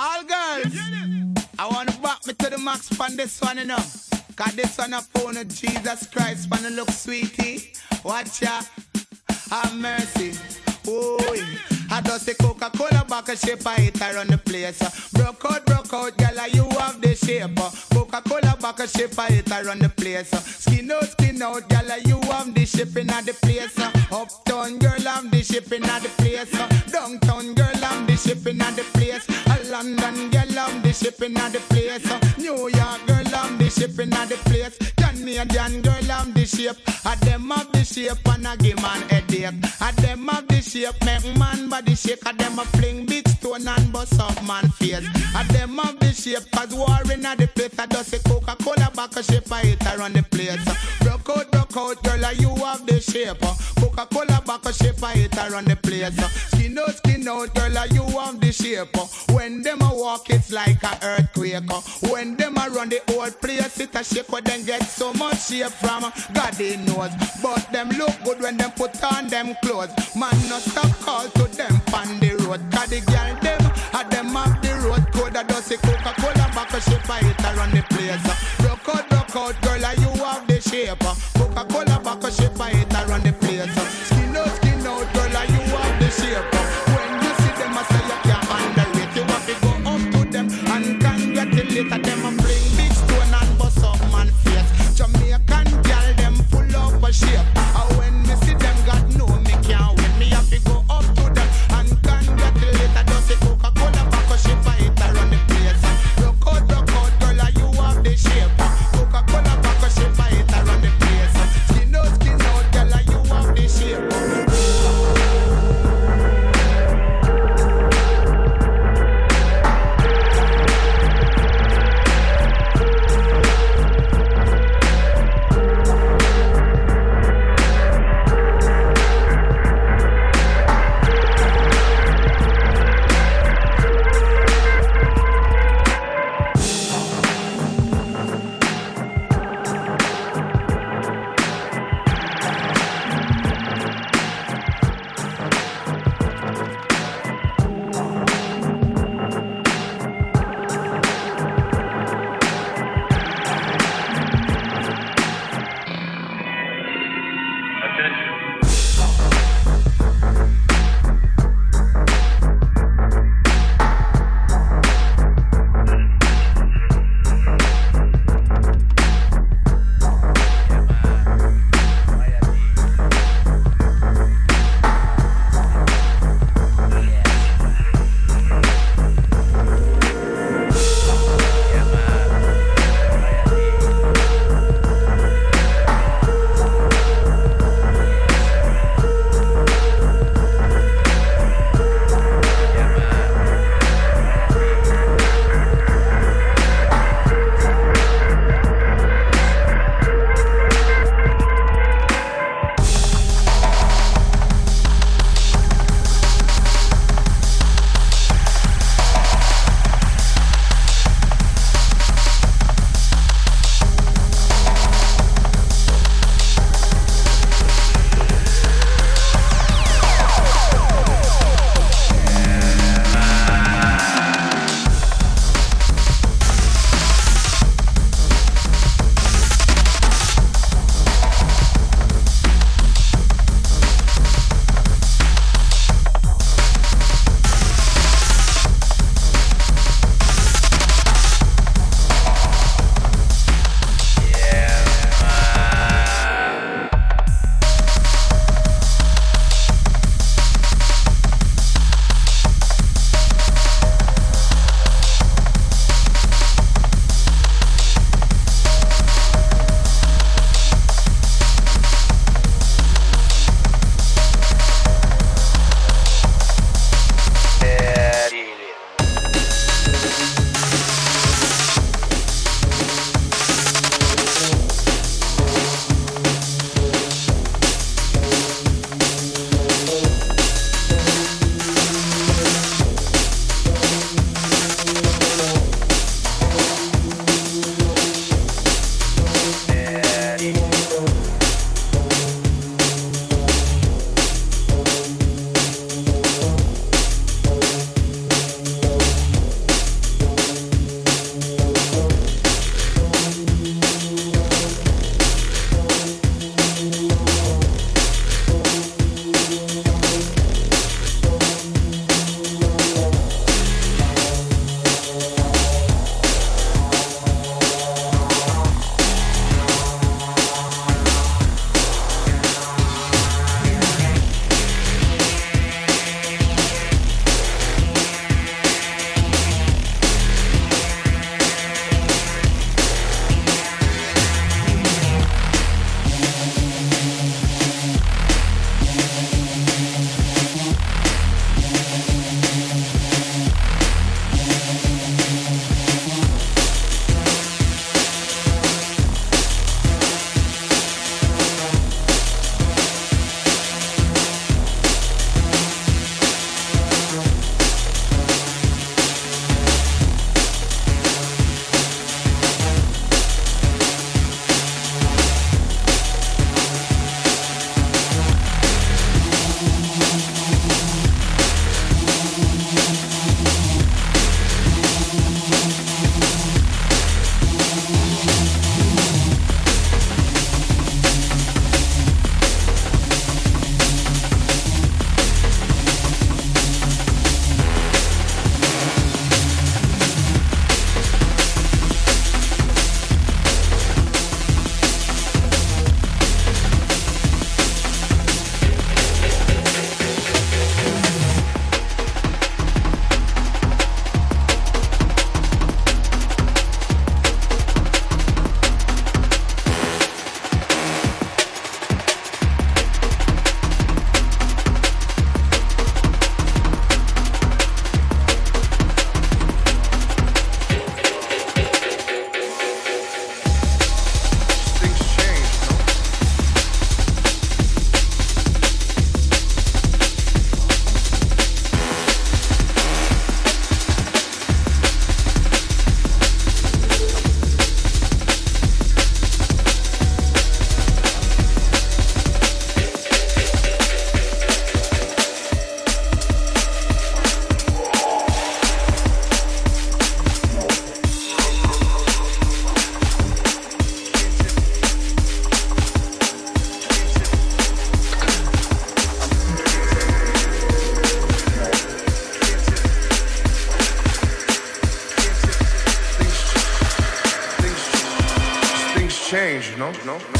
all girls. I wanna back me to the max from this one, you know. Cause this one a phone of Jesus Christ, wanna look sweetie. Watch ya, have mercy. Oh, I just say Coca-Cola a shape, I hit her the place. Broke out, broke out, girl, you have the shape. Coca-Cola a shape, I hit her the place. Skin out, skin out, girl, you have the shipping at the place. Uptown girl, I'm the shipping at the place. Downtown girl, I'm the shipping at the place. London girl, I'm the shipping at the place. New York girl, I'm the shipping at the place. Canadian girl, I'm the shape. I them have the shape and I give man headache. I them have the shape, make man body shake. I them a fling big stone and bust up man face. I them have the shape, cause war in the place. I just say Coca-Cola back a shape, I hit around the place. Broke out, broke out, girl, you have the shape. Coca-Cola back a shape, I hit around the place. Skin out, skin out, girl, you have the shape. When them a walk, it's like a earthquake. When them a run the whole place, it a shake. Them get so much shape from God they knows. But them look good when them put on them clothes. Man, no stop call to them on the road. Cause the girl them, a them off the road code. I just say Coca-Cola back a shape, I hit around the place. Rock out, rock out, girl, you have the shape. Coca-Cola back a shape, I hit não? não?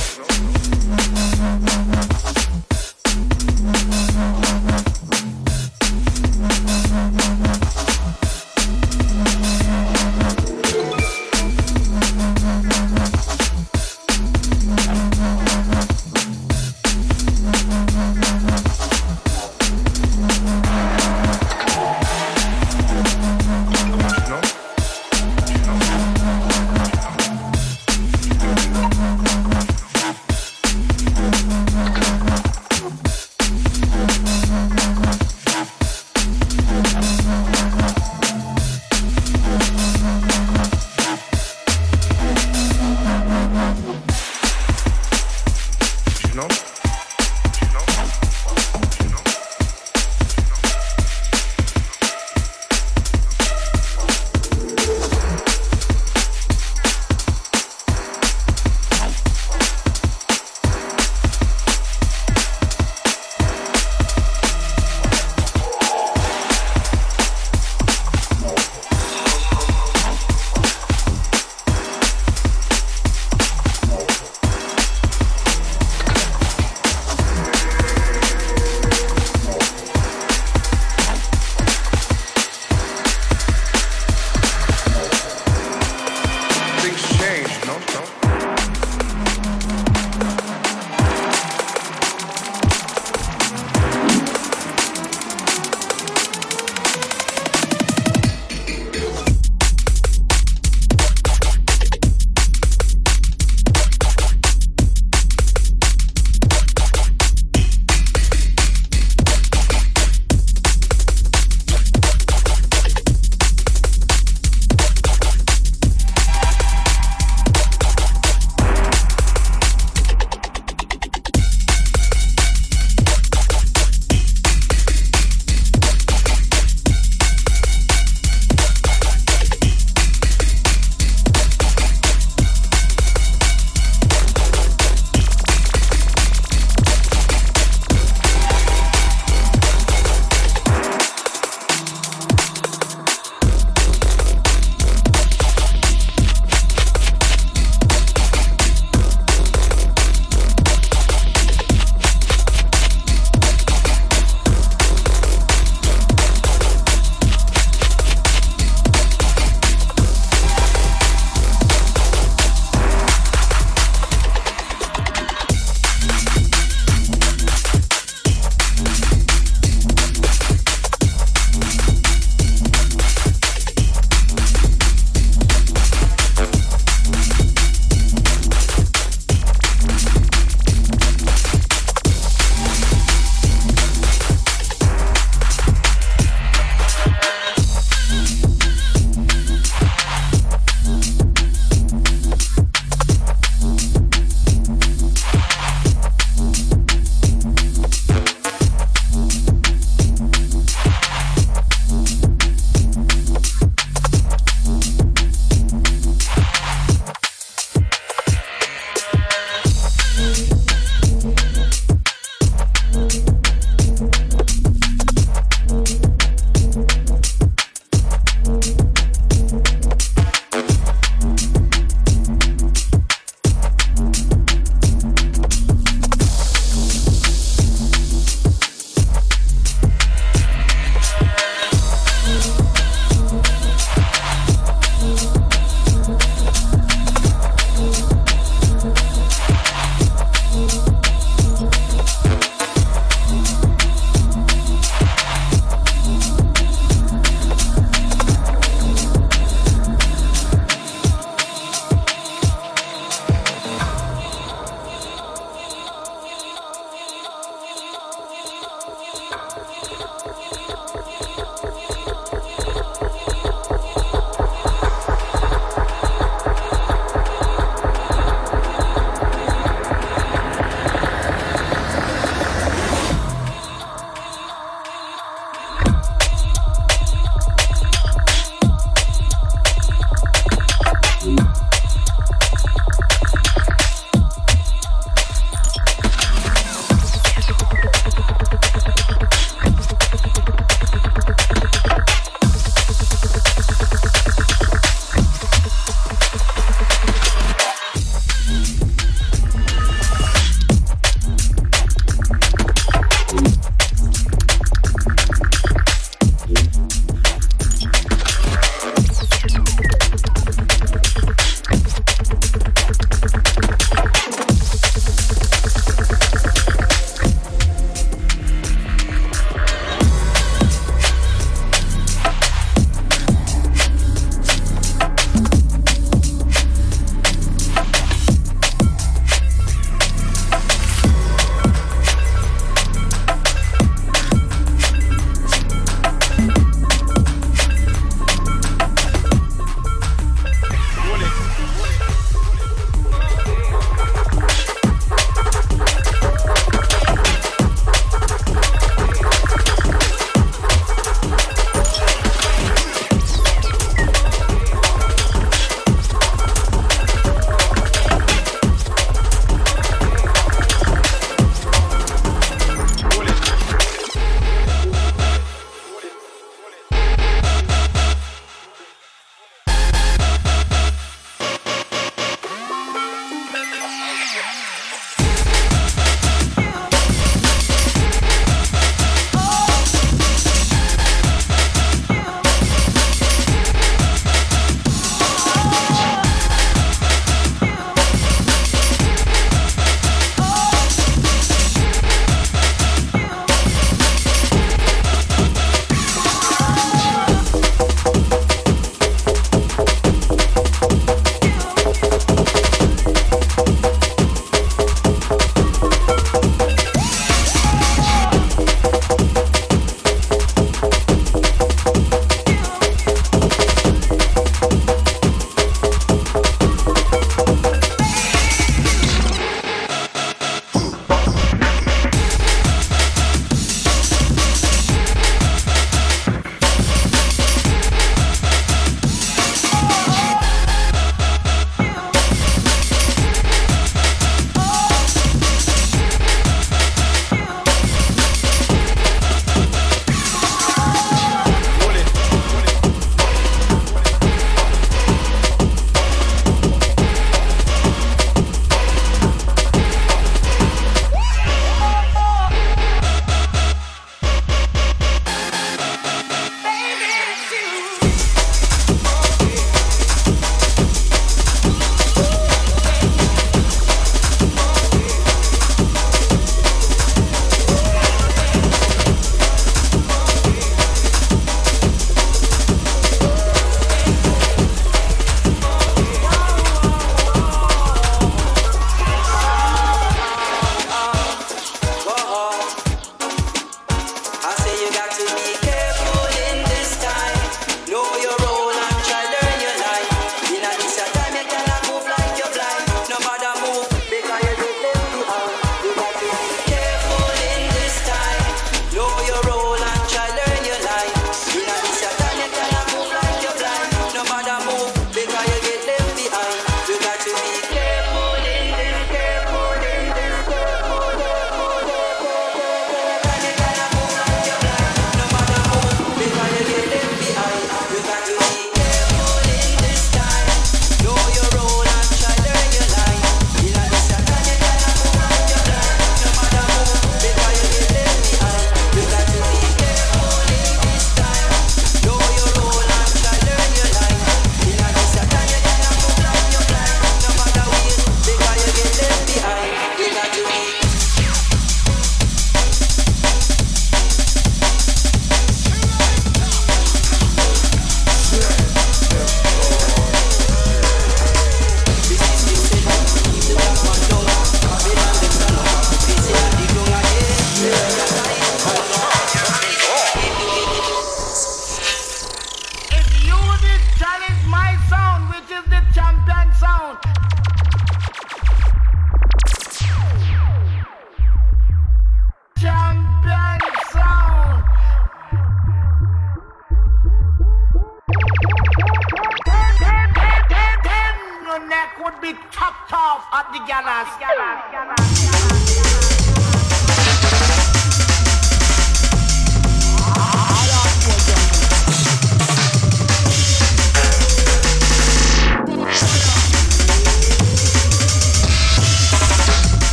the top top of the galas.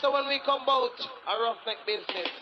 so when we come out, a roughneck business.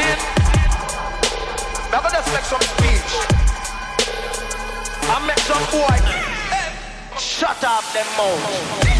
see it? Now go just make some speech. I make some boy. Shut up them mouth.